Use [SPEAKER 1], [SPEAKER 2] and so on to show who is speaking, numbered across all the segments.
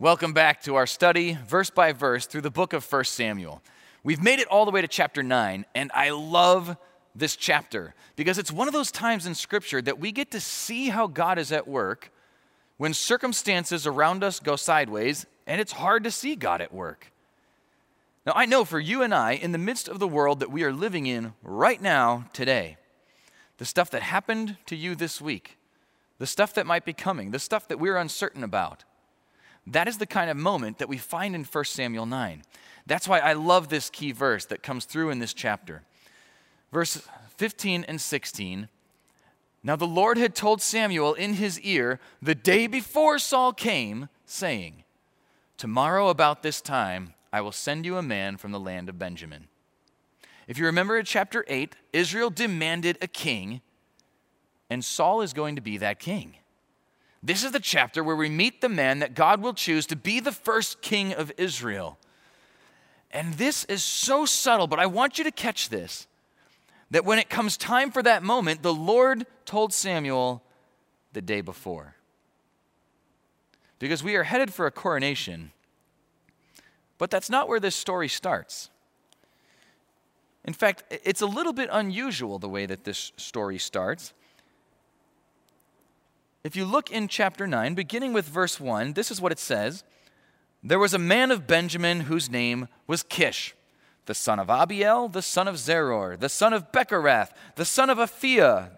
[SPEAKER 1] Welcome back to our study, verse by verse, through the book of 1 Samuel. We've made it all the way to chapter 9, and I love this chapter because it's one of those times in Scripture that we get to see how God is at work when circumstances around us go sideways and it's hard to see God at work. Now, I know for you and I, in the midst of the world that we are living in right now, today, the stuff that happened to you this week, the stuff that might be coming, the stuff that we're uncertain about, that is the kind of moment that we find in 1 Samuel 9. That's why I love this key verse that comes through in this chapter. Verse 15 and 16. Now the Lord had told Samuel in his ear the day before Saul came, saying, Tomorrow about this time I will send you a man from the land of Benjamin. If you remember in chapter 8, Israel demanded a king, and Saul is going to be that king. This is the chapter where we meet the man that God will choose to be the first king of Israel. And this is so subtle, but I want you to catch this that when it comes time for that moment, the Lord told Samuel the day before. Because we are headed for a coronation, but that's not where this story starts. In fact, it's a little bit unusual the way that this story starts. If you look in chapter 9, beginning with verse 1, this is what it says There was a man of Benjamin whose name was Kish, the son of Abiel, the son of Zeror, the son of Bechorath, the son of Aphiah,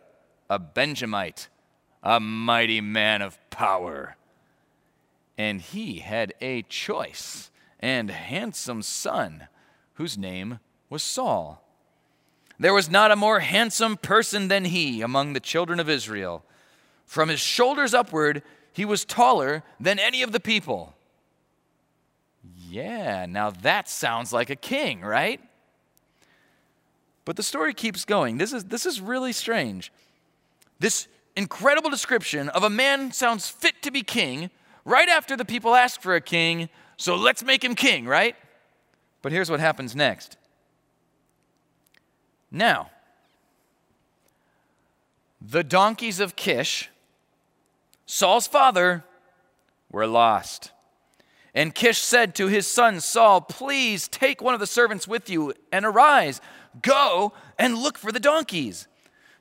[SPEAKER 1] a Benjamite, a mighty man of power. And he had a choice and handsome son whose name was Saul. There was not a more handsome person than he among the children of Israel. From his shoulders upward, he was taller than any of the people. Yeah, now that sounds like a king, right? But the story keeps going. This is, this is really strange. This incredible description of a man sounds fit to be king right after the people ask for a king, so let's make him king, right? But here's what happens next. Now, the donkeys of Kish Saul's father, were lost. And Kish said to his son Saul, Please take one of the servants with you and arise, go and look for the donkeys.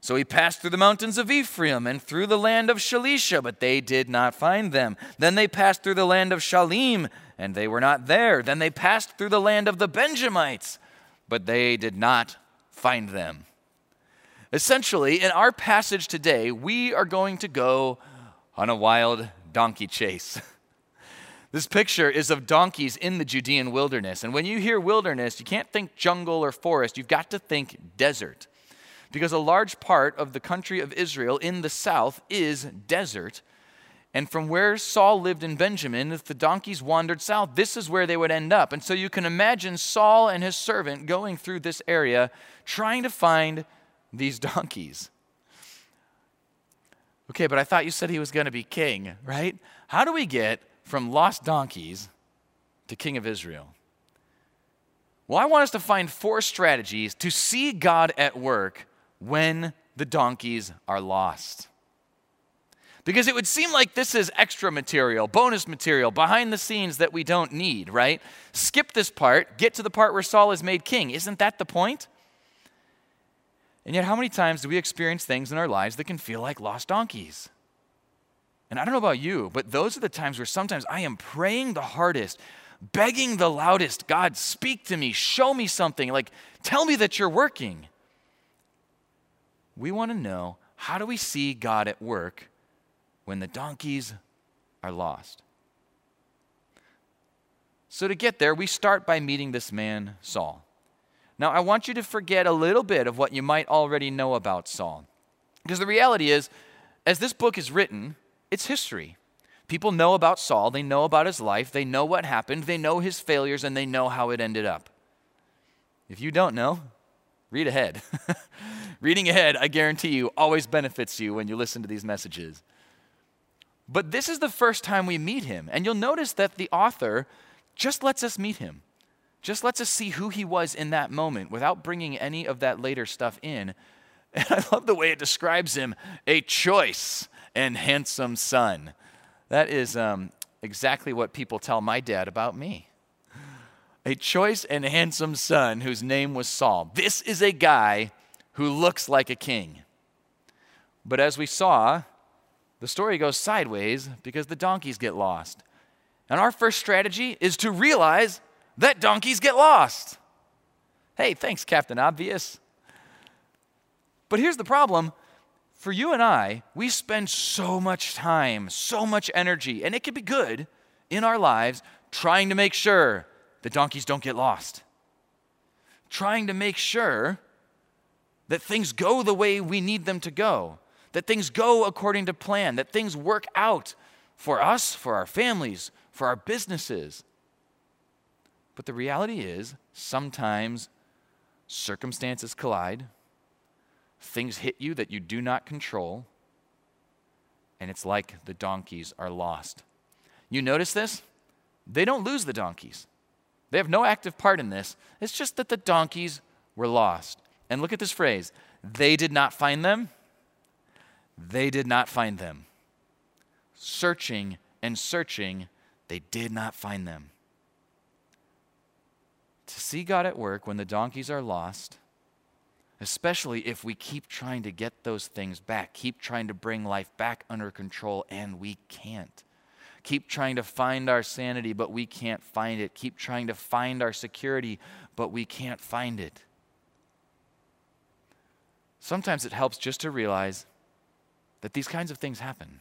[SPEAKER 1] So he passed through the mountains of Ephraim and through the land of Shalisha, but they did not find them. Then they passed through the land of Shaalim, and they were not there. Then they passed through the land of the Benjamites, but they did not find them. Essentially, in our passage today, we are going to go on a wild donkey chase. this picture is of donkeys in the Judean wilderness. And when you hear wilderness, you can't think jungle or forest, you've got to think desert. Because a large part of the country of Israel in the south is desert. And from where Saul lived in Benjamin, if the donkeys wandered south, this is where they would end up. And so you can imagine Saul and his servant going through this area trying to find these donkeys. Okay, but I thought you said he was going to be king, right? How do we get from lost donkeys to king of Israel? Well, I want us to find four strategies to see God at work when the donkeys are lost. Because it would seem like this is extra material, bonus material, behind the scenes that we don't need, right? Skip this part, get to the part where Saul is made king. Isn't that the point? And yet, how many times do we experience things in our lives that can feel like lost donkeys? And I don't know about you, but those are the times where sometimes I am praying the hardest, begging the loudest God, speak to me, show me something, like tell me that you're working. We want to know how do we see God at work when the donkeys are lost? So, to get there, we start by meeting this man, Saul. Now, I want you to forget a little bit of what you might already know about Saul. Because the reality is, as this book is written, it's history. People know about Saul, they know about his life, they know what happened, they know his failures, and they know how it ended up. If you don't know, read ahead. Reading ahead, I guarantee you, always benefits you when you listen to these messages. But this is the first time we meet him, and you'll notice that the author just lets us meet him. Just lets us see who he was in that moment without bringing any of that later stuff in. And I love the way it describes him a choice and handsome son. That is um, exactly what people tell my dad about me a choice and handsome son whose name was Saul. This is a guy who looks like a king. But as we saw, the story goes sideways because the donkeys get lost. And our first strategy is to realize that donkeys get lost. Hey, thanks, Captain Obvious. But here's the problem for you and I, we spend so much time, so much energy, and it can be good in our lives trying to make sure the donkeys don't get lost, trying to make sure that things go the way we need them to go, that things go according to plan, that things work out for us, for our families, for our businesses. But the reality is, sometimes circumstances collide, things hit you that you do not control, and it's like the donkeys are lost. You notice this? They don't lose the donkeys. They have no active part in this. It's just that the donkeys were lost. And look at this phrase they did not find them. They did not find them. Searching and searching, they did not find them. To see God at work when the donkeys are lost, especially if we keep trying to get those things back, keep trying to bring life back under control, and we can't. Keep trying to find our sanity, but we can't find it. Keep trying to find our security, but we can't find it. Sometimes it helps just to realize that these kinds of things happen.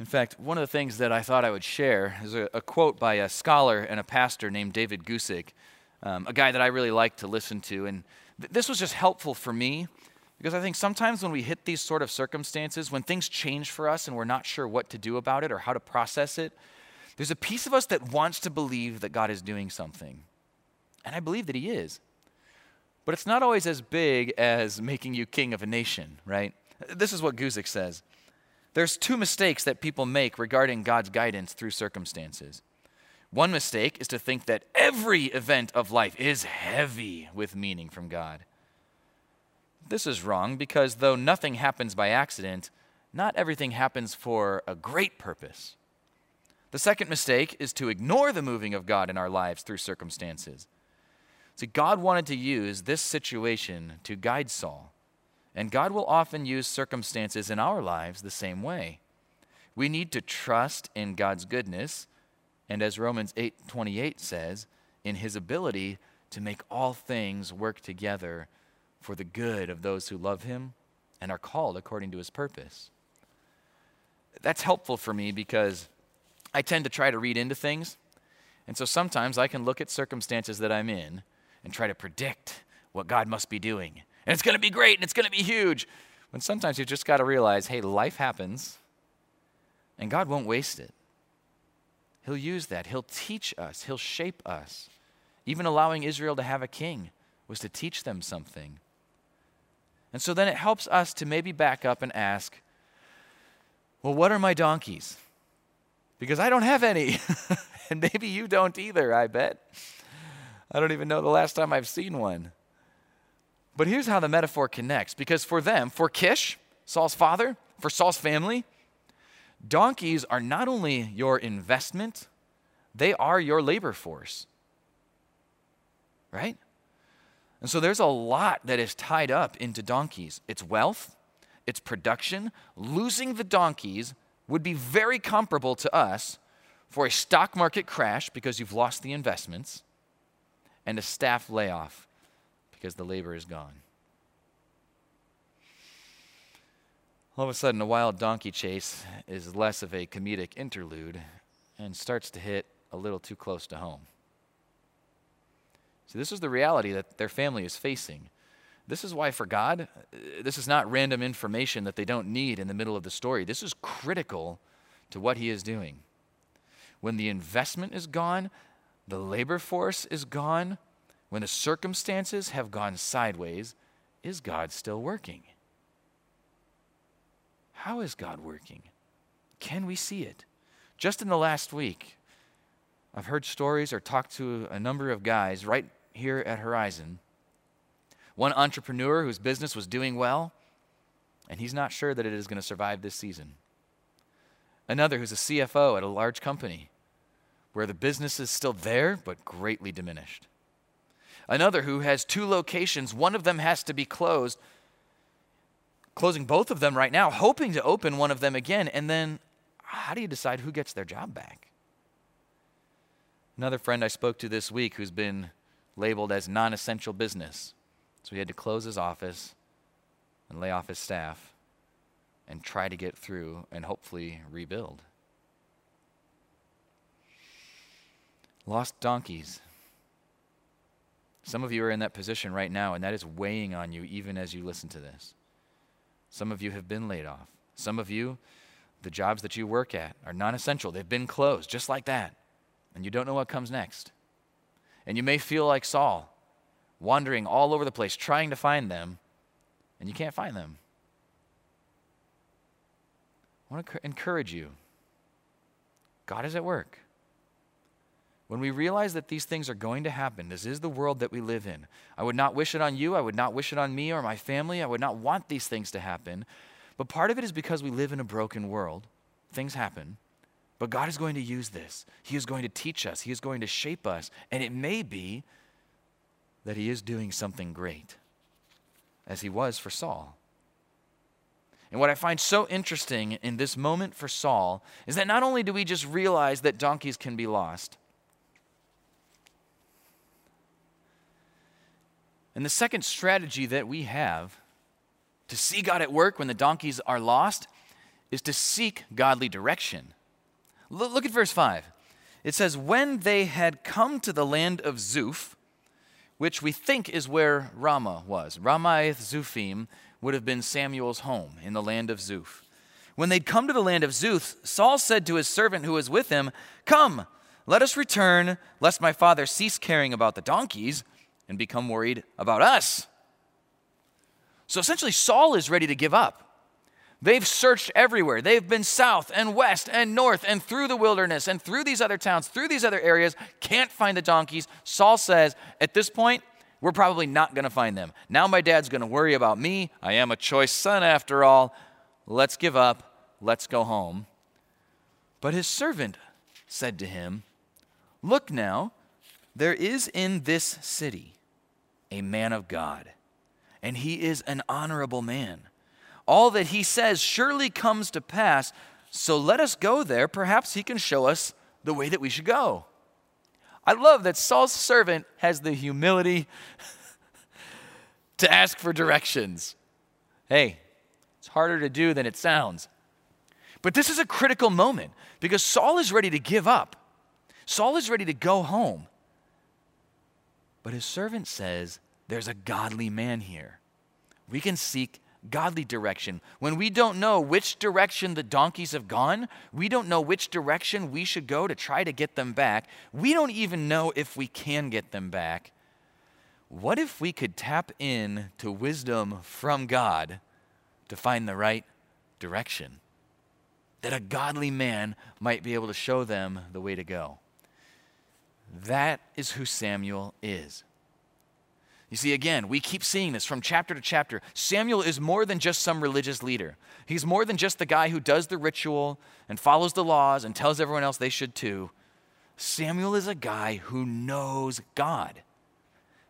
[SPEAKER 1] In fact, one of the things that I thought I would share is a, a quote by a scholar and a pastor named David Guzik, um, a guy that I really like to listen to. And th- this was just helpful for me because I think sometimes when we hit these sort of circumstances, when things change for us and we're not sure what to do about it or how to process it, there's a piece of us that wants to believe that God is doing something. And I believe that He is. But it's not always as big as making you king of a nation, right? This is what Guzik says. There's two mistakes that people make regarding God's guidance through circumstances. One mistake is to think that every event of life is heavy with meaning from God. This is wrong because though nothing happens by accident, not everything happens for a great purpose. The second mistake is to ignore the moving of God in our lives through circumstances. See, God wanted to use this situation to guide Saul, and God will often use circumstances in our lives the same way. We need to trust in God's goodness, and as Romans 8:28 says, in his ability to make all things work together for the good of those who love him and are called according to his purpose. That's helpful for me because I tend to try to read into things. And so sometimes I can look at circumstances that I'm in and try to predict what God must be doing. And it's going to be great and it's going to be huge. When sometimes you've just got to realize hey, life happens and God won't waste it. He'll use that, He'll teach us, He'll shape us. Even allowing Israel to have a king was to teach them something. And so then it helps us to maybe back up and ask, well, what are my donkeys? Because I don't have any. and maybe you don't either, I bet. I don't even know the last time I've seen one. But here's how the metaphor connects because for them, for Kish, Saul's father, for Saul's family, donkeys are not only your investment, they are your labor force. Right? And so there's a lot that is tied up into donkeys it's wealth, it's production. Losing the donkeys would be very comparable to us for a stock market crash because you've lost the investments and a staff layoff because the labor is gone. All of a sudden, a wild donkey chase is less of a comedic interlude and starts to hit a little too close to home. See, this is the reality that their family is facing. This is why, for God, this is not random information that they don't need in the middle of the story. This is critical to what He is doing. When the investment is gone, the labor force is gone, when the circumstances have gone sideways, is God still working? How is God working? Can we see it? Just in the last week, I've heard stories or talked to a number of guys right here at Horizon. One entrepreneur whose business was doing well, and he's not sure that it is going to survive this season. Another who's a CFO at a large company where the business is still there but greatly diminished. Another who has two locations, one of them has to be closed, closing both of them right now, hoping to open one of them again, and then how do you decide who gets their job back? Another friend I spoke to this week who's been labeled as non essential business. So he had to close his office and lay off his staff and try to get through and hopefully rebuild. Lost donkeys. Some of you are in that position right now, and that is weighing on you even as you listen to this. Some of you have been laid off. Some of you, the jobs that you work at are non essential. They've been closed, just like that. And you don't know what comes next. And you may feel like Saul, wandering all over the place, trying to find them, and you can't find them. I want to encourage you God is at work. When we realize that these things are going to happen, this is the world that we live in. I would not wish it on you. I would not wish it on me or my family. I would not want these things to happen. But part of it is because we live in a broken world. Things happen. But God is going to use this. He is going to teach us, He is going to shape us. And it may be that He is doing something great, as He was for Saul. And what I find so interesting in this moment for Saul is that not only do we just realize that donkeys can be lost, and the second strategy that we have to see God at work when the donkeys are lost is to seek godly direction. Look at verse 5. It says, When they had come to the land of Zuph, which we think is where Ramah was. Ramath Zuphim would have been Samuel's home in the land of Zuph. When they'd come to the land of Zuph, Saul said to his servant who was with him, Come, let us return, lest my father cease caring about the donkeys and become worried about us. So essentially, Saul is ready to give up. They've searched everywhere. They've been south and west and north and through the wilderness and through these other towns, through these other areas, can't find the donkeys. Saul says, At this point, we're probably not going to find them. Now my dad's going to worry about me. I am a choice son after all. Let's give up. Let's go home. But his servant said to him, Look now, there is in this city a man of God, and he is an honorable man all that he says surely comes to pass. So let us go there. Perhaps he can show us the way that we should go. I love that Saul's servant has the humility to ask for directions. Hey, it's harder to do than it sounds. But this is a critical moment because Saul is ready to give up. Saul is ready to go home. But his servant says, There's a godly man here. We can seek godly direction. When we don't know which direction the donkeys have gone, we don't know which direction we should go to try to get them back. We don't even know if we can get them back. What if we could tap in to wisdom from God to find the right direction? That a godly man might be able to show them the way to go. That is who Samuel is. You see, again, we keep seeing this from chapter to chapter. Samuel is more than just some religious leader. He's more than just the guy who does the ritual and follows the laws and tells everyone else they should too. Samuel is a guy who knows God.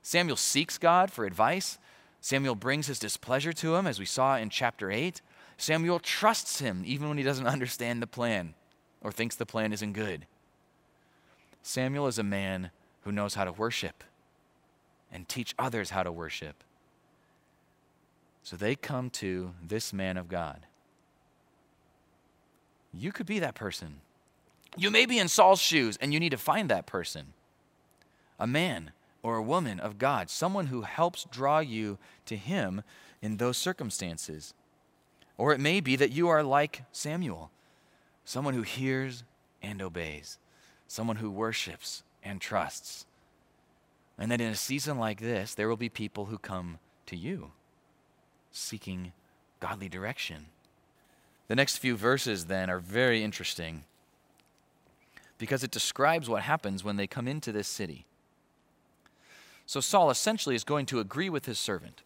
[SPEAKER 1] Samuel seeks God for advice. Samuel brings his displeasure to him, as we saw in chapter 8. Samuel trusts him even when he doesn't understand the plan or thinks the plan isn't good. Samuel is a man who knows how to worship and teach others how to worship. So they come to this man of God. You could be that person. You may be in Saul's shoes and you need to find that person. A man or a woman of God, someone who helps draw you to him in those circumstances. Or it may be that you are like Samuel, someone who hears and obeys, someone who worships and trusts. And that in a season like this, there will be people who come to you seeking godly direction. The next few verses, then, are very interesting because it describes what happens when they come into this city. So Saul essentially is going to agree with his servant.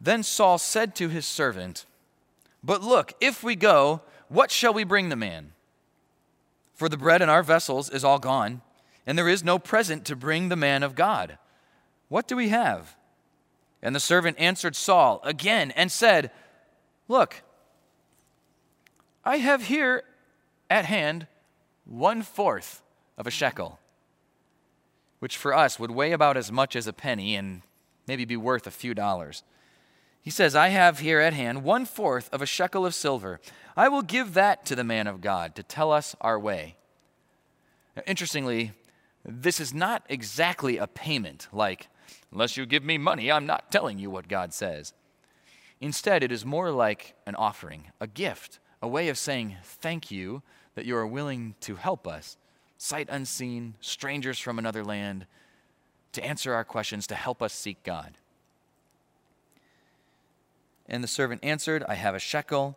[SPEAKER 1] Then Saul said to his servant, But look, if we go, what shall we bring the man? For the bread in our vessels is all gone, and there is no present to bring the man of God. What do we have? And the servant answered Saul again and said, Look, I have here at hand one fourth of a shekel, which for us would weigh about as much as a penny and maybe be worth a few dollars. He says, I have here at hand one fourth of a shekel of silver. I will give that to the man of God to tell us our way. Now, interestingly, this is not exactly a payment, like, unless you give me money, I'm not telling you what God says. Instead, it is more like an offering, a gift, a way of saying thank you that you are willing to help us, sight unseen, strangers from another land, to answer our questions, to help us seek God. And the servant answered, I have a shekel.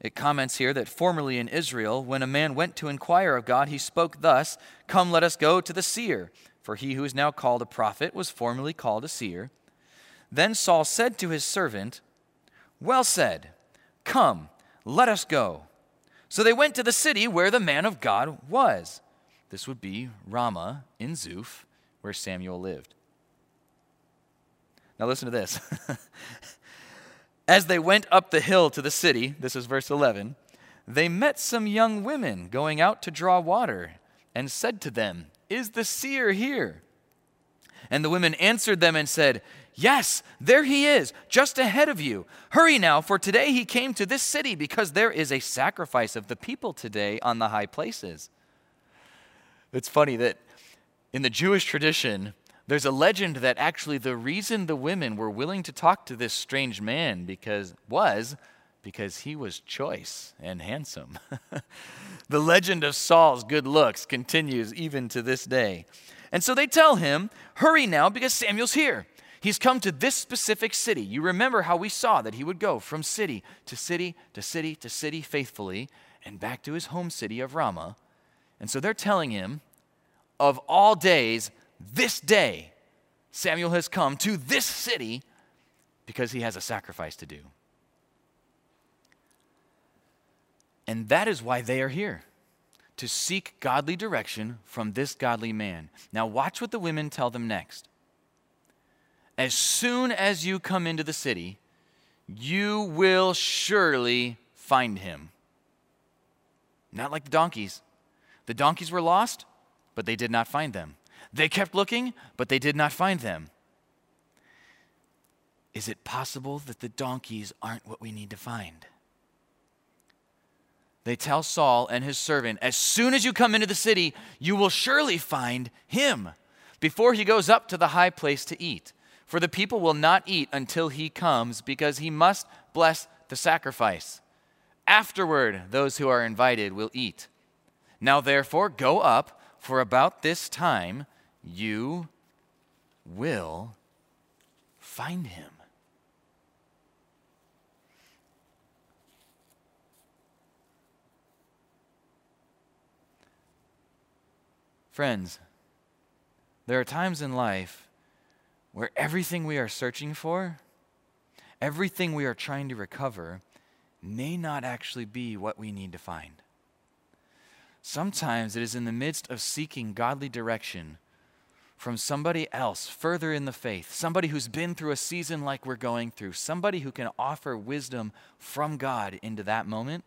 [SPEAKER 1] It comments here that formerly in Israel, when a man went to inquire of God, he spoke thus Come, let us go to the seer. For he who is now called a prophet was formerly called a seer. Then Saul said to his servant, Well said, come, let us go. So they went to the city where the man of God was. This would be Ramah in Zuph, where Samuel lived. Now listen to this. As they went up the hill to the city, this is verse 11, they met some young women going out to draw water and said to them, Is the seer here? And the women answered them and said, Yes, there he is, just ahead of you. Hurry now, for today he came to this city because there is a sacrifice of the people today on the high places. It's funny that in the Jewish tradition, there's a legend that actually the reason the women were willing to talk to this strange man because was because he was choice and handsome. the legend of Saul's good looks continues even to this day. And so they tell him, "Hurry now because Samuel's here." He's come to this specific city. You remember how we saw that he would go from city to city to city to city faithfully and back to his home city of Ramah. And so they're telling him, of all days, this day, Samuel has come to this city because he has a sacrifice to do. And that is why they are here to seek godly direction from this godly man. Now, watch what the women tell them next. As soon as you come into the city, you will surely find him. Not like the donkeys. The donkeys were lost, but they did not find them. They kept looking, but they did not find them. Is it possible that the donkeys aren't what we need to find? They tell Saul and his servant, As soon as you come into the city, you will surely find him before he goes up to the high place to eat. For the people will not eat until he comes, because he must bless the sacrifice. Afterward, those who are invited will eat. Now, therefore, go up, for about this time you will find him. Friends, there are times in life where everything we are searching for, everything we are trying to recover, may not actually be what we need to find. Sometimes it is in the midst of seeking godly direction from somebody else further in the faith, somebody who's been through a season like we're going through, somebody who can offer wisdom from God into that moment.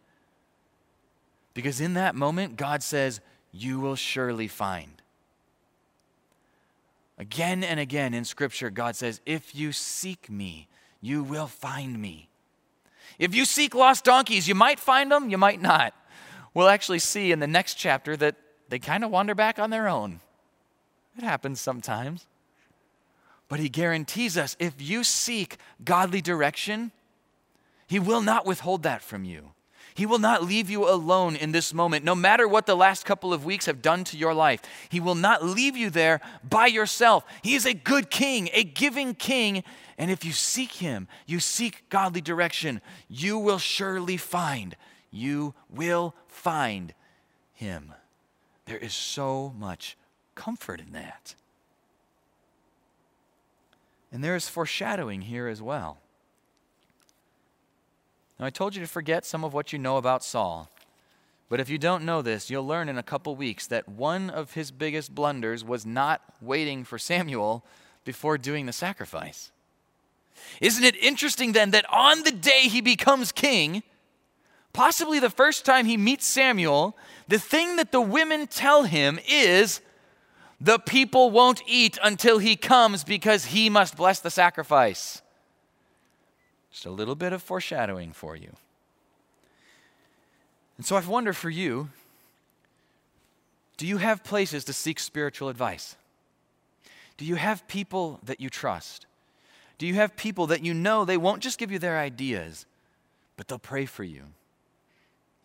[SPEAKER 1] Because in that moment, God says, You will surely find. Again and again in Scripture, God says, If you seek me, you will find me. If you seek lost donkeys, you might find them, you might not. We'll actually see in the next chapter that they kind of wander back on their own. It happens sometimes. But he guarantees us if you seek godly direction, he will not withhold that from you. He will not leave you alone in this moment, no matter what the last couple of weeks have done to your life. He will not leave you there by yourself. He is a good king, a giving king. And if you seek him, you seek godly direction, you will surely find. You will find him. There is so much comfort in that. And there is foreshadowing here as well. Now, I told you to forget some of what you know about Saul. But if you don't know this, you'll learn in a couple weeks that one of his biggest blunders was not waiting for Samuel before doing the sacrifice. Isn't it interesting then that on the day he becomes king, possibly the first time he meets Samuel, the thing that the women tell him is the people won't eat until he comes because he must bless the sacrifice. Just a little bit of foreshadowing for you. And so I wonder for you do you have places to seek spiritual advice? Do you have people that you trust? Do you have people that you know they won't just give you their ideas, but they'll pray for you?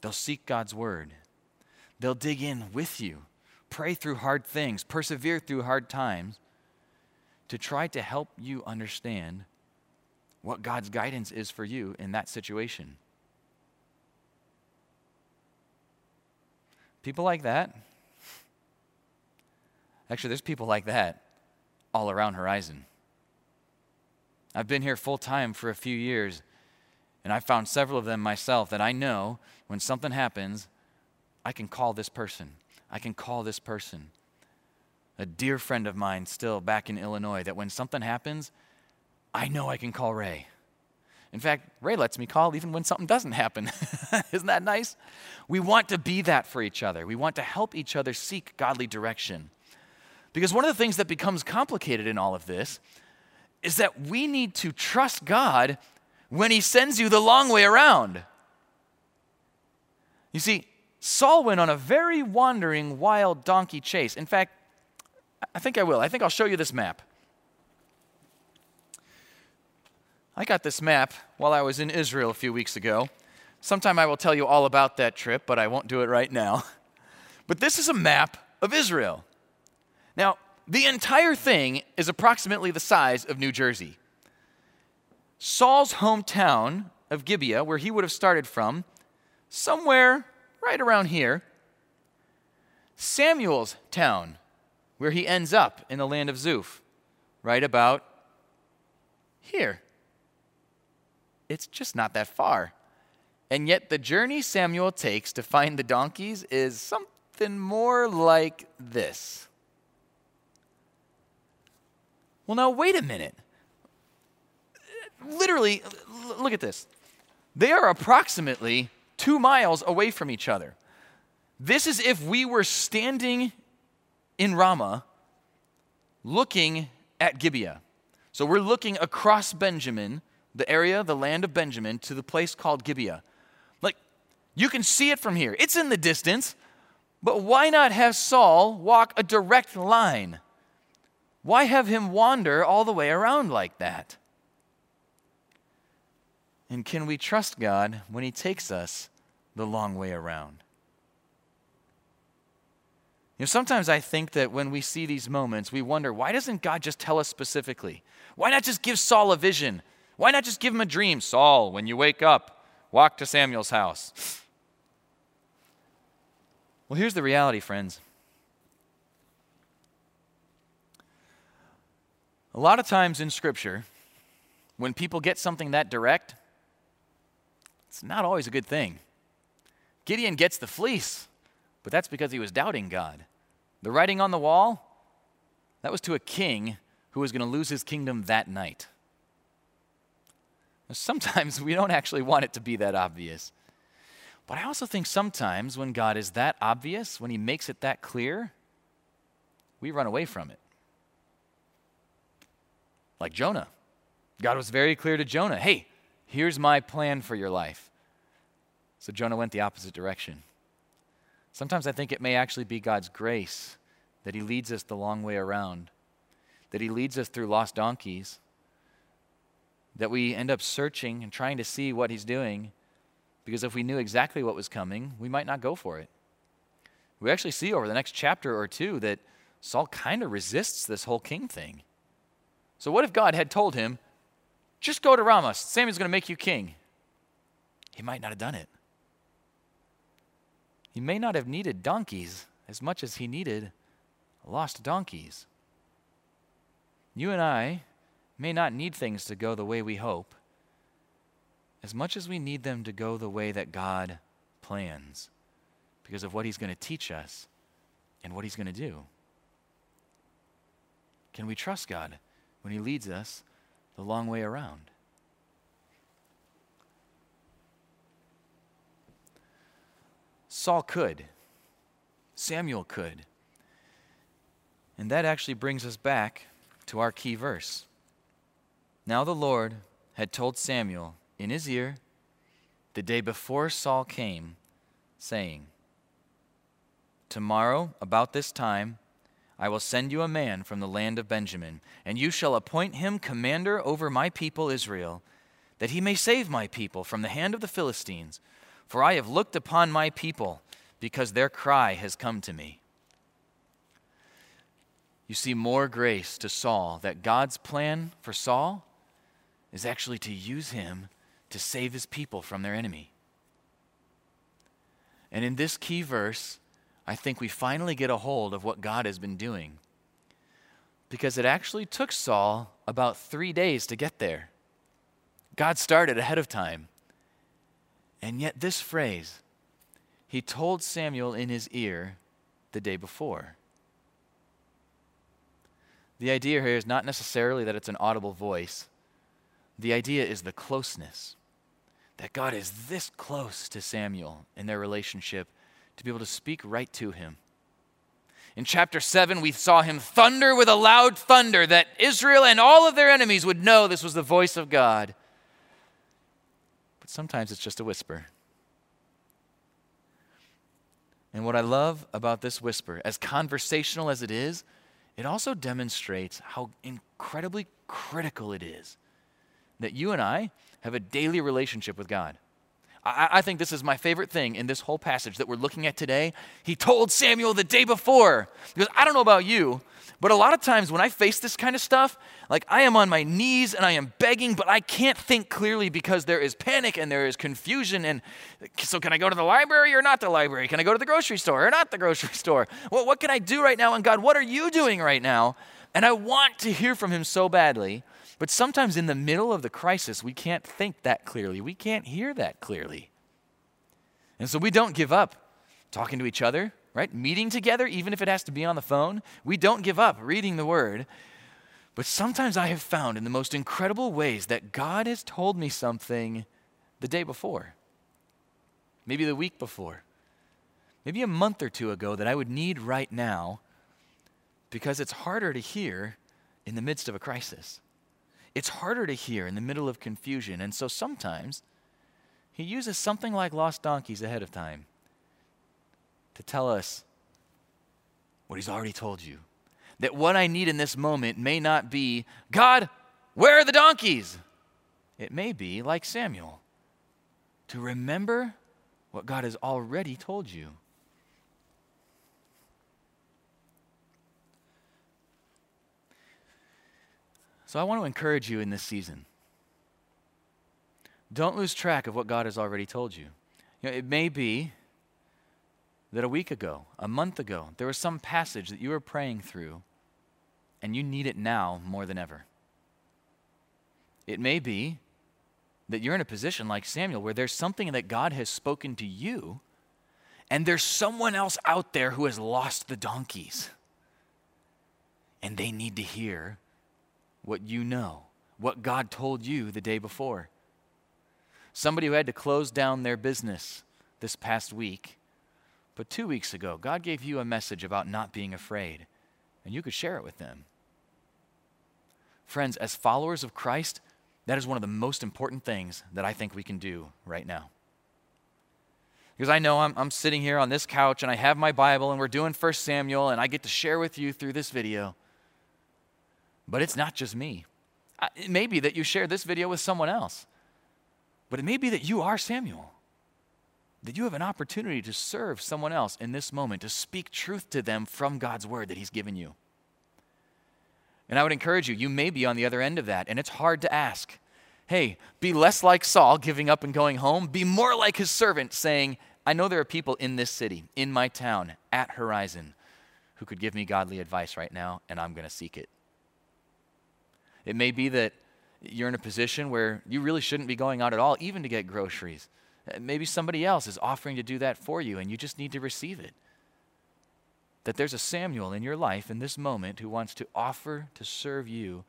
[SPEAKER 1] They'll seek God's word. They'll dig in with you, pray through hard things, persevere through hard times to try to help you understand what God's guidance is for you in that situation. People like that. Actually, there's people like that all around Horizon. I've been here full time for a few years, and I've found several of them myself that I know when something happens, I can call this person. I can call this person. A dear friend of mine, still back in Illinois, that when something happens, I know I can call Ray. In fact, Ray lets me call even when something doesn't happen. Isn't that nice? We want to be that for each other. We want to help each other seek godly direction. Because one of the things that becomes complicated in all of this is that we need to trust God when He sends you the long way around. You see, Saul went on a very wandering, wild donkey chase. In fact, I think I will. I think I'll show you this map. I got this map while I was in Israel a few weeks ago. Sometime I will tell you all about that trip, but I won't do it right now. But this is a map of Israel. Now, the entire thing is approximately the size of New Jersey. Saul's hometown of Gibeah, where he would have started from, somewhere right around here. Samuel's town, where he ends up in the land of Zuph, right about here it's just not that far. And yet, the journey Samuel takes to find the donkeys is something more like this. Well, now, wait a minute. Literally, look at this. They are approximately two miles away from each other. This is if we were standing in Ramah looking at Gibeah. So we're looking across Benjamin the area, the land of Benjamin, to the place called Gibeah. Like, you can see it from here. It's in the distance, but why not have Saul walk a direct line? Why have him wander all the way around like that? And can we trust God when He takes us the long way around? You know, sometimes I think that when we see these moments, we wonder, why doesn't God just tell us specifically? Why not just give Saul a vision? Why not just give him a dream? Saul, when you wake up, walk to Samuel's house. Well, here's the reality, friends. A lot of times in Scripture, when people get something that direct, it's not always a good thing. Gideon gets the fleece, but that's because he was doubting God. The writing on the wall, that was to a king who was going to lose his kingdom that night. Sometimes we don't actually want it to be that obvious. But I also think sometimes when God is that obvious, when He makes it that clear, we run away from it. Like Jonah. God was very clear to Jonah hey, here's my plan for your life. So Jonah went the opposite direction. Sometimes I think it may actually be God's grace that He leads us the long way around, that He leads us through lost donkeys that we end up searching and trying to see what he's doing because if we knew exactly what was coming, we might not go for it. We actually see over the next chapter or two that Saul kind of resists this whole king thing. So, what if God had told him, just go to Ramah, Samuel's going to make you king? He might not have done it. He may not have needed donkeys as much as he needed lost donkeys. You and I may not need things to go the way we hope as much as we need them to go the way that God plans because of what He's going to teach us and what He's going to do. Can we trust God when He leads us the long way around? Saul could, Samuel could. And that actually brings us back to our key verse. Now the Lord had told Samuel in his ear the day before Saul came, saying, Tomorrow, about this time, I will send you a man from the land of Benjamin, and you shall appoint him commander over my people Israel, that he may save my people from the hand of the Philistines. For I have looked upon my people, because their cry has come to me. You see more grace to Saul that God's plan for Saul is actually to use him to save his people from their enemy. And in this key verse, I think we finally get a hold of what God has been doing. Because it actually took Saul about three days to get there. God started ahead of time. And yet, this phrase, he told Samuel in his ear the day before. The idea here is not necessarily that it's an audible voice, the idea is the closeness. That God is this close to Samuel in their relationship to be able to speak right to him. In chapter 7, we saw him thunder with a loud thunder that Israel and all of their enemies would know this was the voice of God. But sometimes it's just a whisper. And what I love about this whisper, as conversational as it is, it also demonstrates how incredibly critical it is that you and I have a daily relationship with God. I, I, think this is my favorite thing in this whole passage that we're looking at today. He told Samuel the day before, because I don't know about you, but a lot of times when I face this kind of stuff, like I am on my knees and I am begging, but I can't think clearly because there is panic and there is confusion. And so, can I go to the library or not the library? Can I go to the grocery store or not the grocery store? Well, what can I do right now? And God, what are you doing right now? And I want to hear from Him so badly. But sometimes in the middle of the crisis, we can't think that clearly. We can't hear that clearly. And so we don't give up talking to each other, right? Meeting together, even if it has to be on the phone. We don't give up reading the Word. But sometimes I have found in the most incredible ways that God has told me something the day before, maybe the week before, maybe a month or two ago that I would need right now because it's harder to hear in the midst of a crisis it's harder to hear in the middle of confusion. And so sometimes he uses something like lost donkeys ahead of time to tell us what he's already told you. That what I need in this moment may not be, God, where are the donkeys? It may be like Samuel, to remember what God has already told you. So I want to encourage you in this season. Don't lose track of what God has already told you. you know, it may be that a week ago, a month ago, there was some passage that you were praying through and you need it now more than ever. It may be that you're in a position like Samuel where there's something that God has spoken to you and there's someone else out there who has lost the donkeys and they need to hear what you know, what God told you the day before. Somebody who had to close down their business this past week, but two weeks ago, God gave you a message about not being afraid, and you could share it with them. Friends, as followers of Christ, that is one of the most important things that I think we can do right now. Because I know I'm, I'm sitting here on this couch and I have my Bible and we're doing 1 Samuel and I get to share with you through this video. But it's not just me. It may be that you share this video with someone else, but it may be that you are Samuel. That you have an opportunity to serve someone else in this moment, to speak truth to them from God's word that He's given you. And I would encourage you, you may be on the other end of that, and it's hard to ask. Hey, be less like Saul, giving up and going home. Be more like his servant, saying, I know there are people in this city, in my town, at Horizon, who could give me godly advice right now, and I'm going to seek it. It may be that you're in a position where you really shouldn't be going out at all, even to get groceries. Uh, maybe somebody else is offering to do that for you, and you just need to receive it. That there's a Samuel in your life in this moment who wants to offer to serve you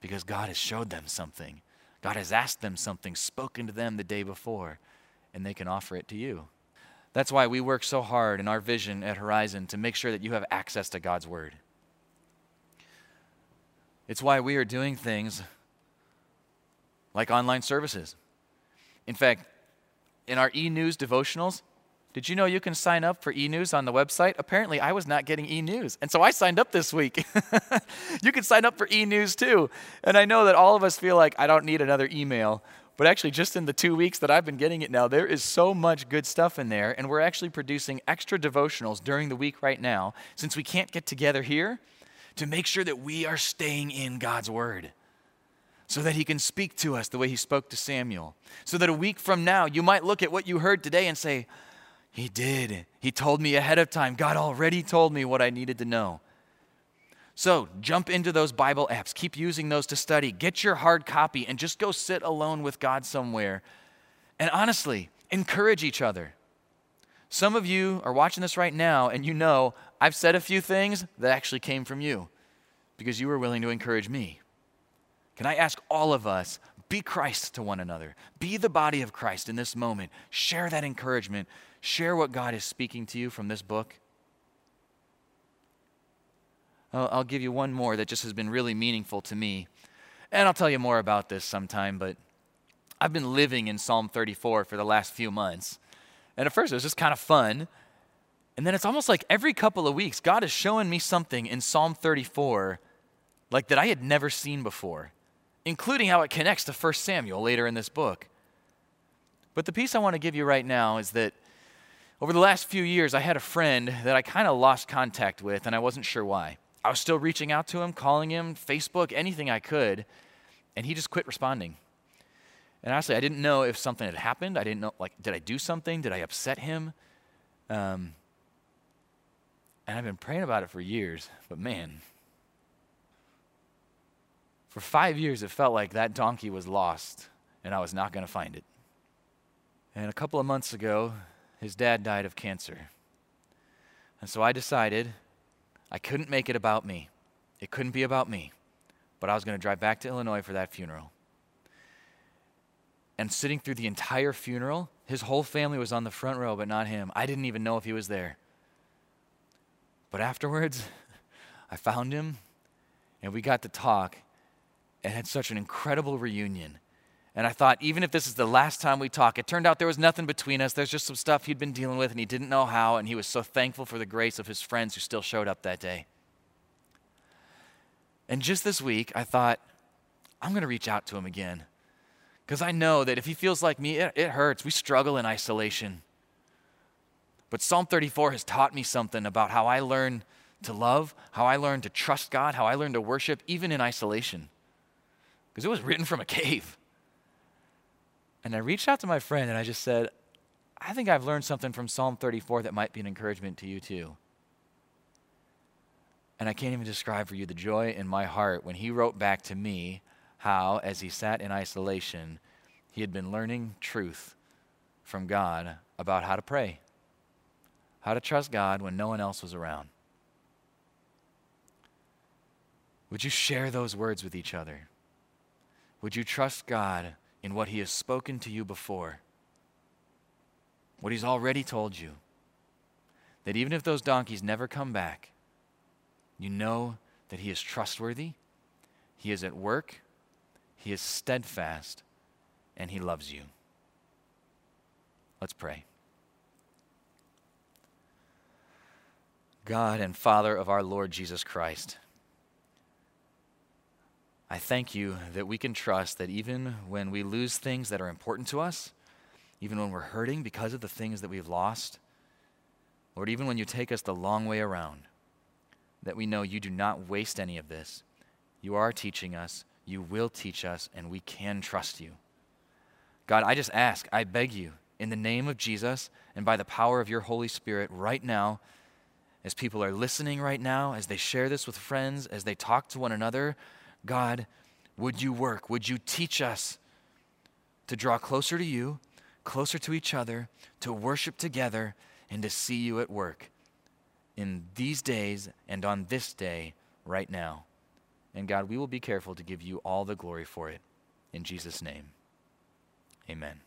[SPEAKER 1] because God has showed them something. God has asked them something, spoken to them the day before, and they can offer it to you. That's why we work so hard in our vision at Horizon to make sure that you have access to God's Word. It's why we are doing things like online services. In fact, in our e news devotionals, did you know you can sign up for e news on the website? Apparently, I was not getting e news. And so I signed up this week. you can sign up for e news too. And I know that all of us feel like I don't need another email. But actually, just in the two weeks that I've been getting it now, there is so much good stuff in there. And we're actually producing extra devotionals during the week right now, since we can't get together here, to make sure that we are staying in God's Word so that he can speak to us the way he spoke to Samuel. So that a week from now, you might look at what you heard today and say, He did. He told me ahead of time. God already told me what I needed to know. So jump into those Bible apps. Keep using those to study. Get your hard copy and just go sit alone with God somewhere. And honestly, encourage each other. Some of you are watching this right now and you know I've said a few things that actually came from you because you were willing to encourage me. Can I ask all of us, be Christ to one another, be the body of Christ in this moment, share that encouragement, share what God is speaking to you from this book? I'll, give you one more that just has been really meaningful to me. And I'll tell you more about this sometime, but I've been living in Psalm 34 for the last few months. And at first, it was just kind of fun. And then it's almost like every couple of weeks, God is showing me something in Psalm 34 like that I had never seen before including how it connects to 1 Samuel later in this book. But the piece I want to give you right now is that over the last few years, I had a friend that I kind of lost contact with, and I wasn't sure why. I was still reaching out to him, calling him, Facebook, anything I could, and he just quit responding. And honestly, I didn't know if something had happened. I didn't know, like, did I do something? Did I upset him? Um, and I've been praying about it for years, but man, for five years, it felt like that donkey was lost and I was not going to find it. And a couple of months ago, his dad died of cancer. And so I decided I couldn't make it about me. It couldn't be about me. But I was going to drive back to Illinois for that funeral. And sitting through the entire funeral, his whole family was on the front row, but not him. I didn't even know if he was there. But afterwards, I found him and we got to talk and had such an incredible reunion. And I thought, even if this is the last time we talk, it turned out there was nothing between us. There's just some stuff he'd been dealing with and he didn't know how, and he was so thankful for the grace of his friends who still showed up that day. And just this week, I thought, I'm going to reach out to him again. Because I know that if he feels like me, it, it hurts. We struggle in isolation. But Psalm 34 has taught me something about how I learn to love, how I learn to trust God, how I learn to worship, even in isolation because it was written from a cave. And I reached out to my friend and I just said, I think I've learned something from Psalm 34 that might be an encouragement to you too. And I can't even describe for you the joy in my heart when he wrote back to me how, as he sat in isolation, he had been learning truth from God about how to pray, how to trust God when no one else was around. Would you share those words with each other? Would you trust God in what He has spoken to you before? What He's already told you? That even if those donkeys never come back, you know that He is trustworthy, He is at work, He is steadfast, and He loves you. Let's pray. God and Father of our Lord Jesus Christ. I thank you that we can trust that even when we lose things that are important to us, even when we're hurting because of the things that we've lost, Lord, even when you take us the long way around, that we know you do not waste any of this. You are teaching us, you will teach us, and we can trust you. God, I just ask, I beg you, in the name of Jesus and by the power of your Holy Spirit, right now, as people are listening right now, as they share this with friends, as they talk to one another, God, Would you work? Would you teach us to draw closer to you, closer to each other, to worship together, and to see you at work in these days and on this day right now? And God, we will be careful to give you all the glory for it. In Jesus' name, amen.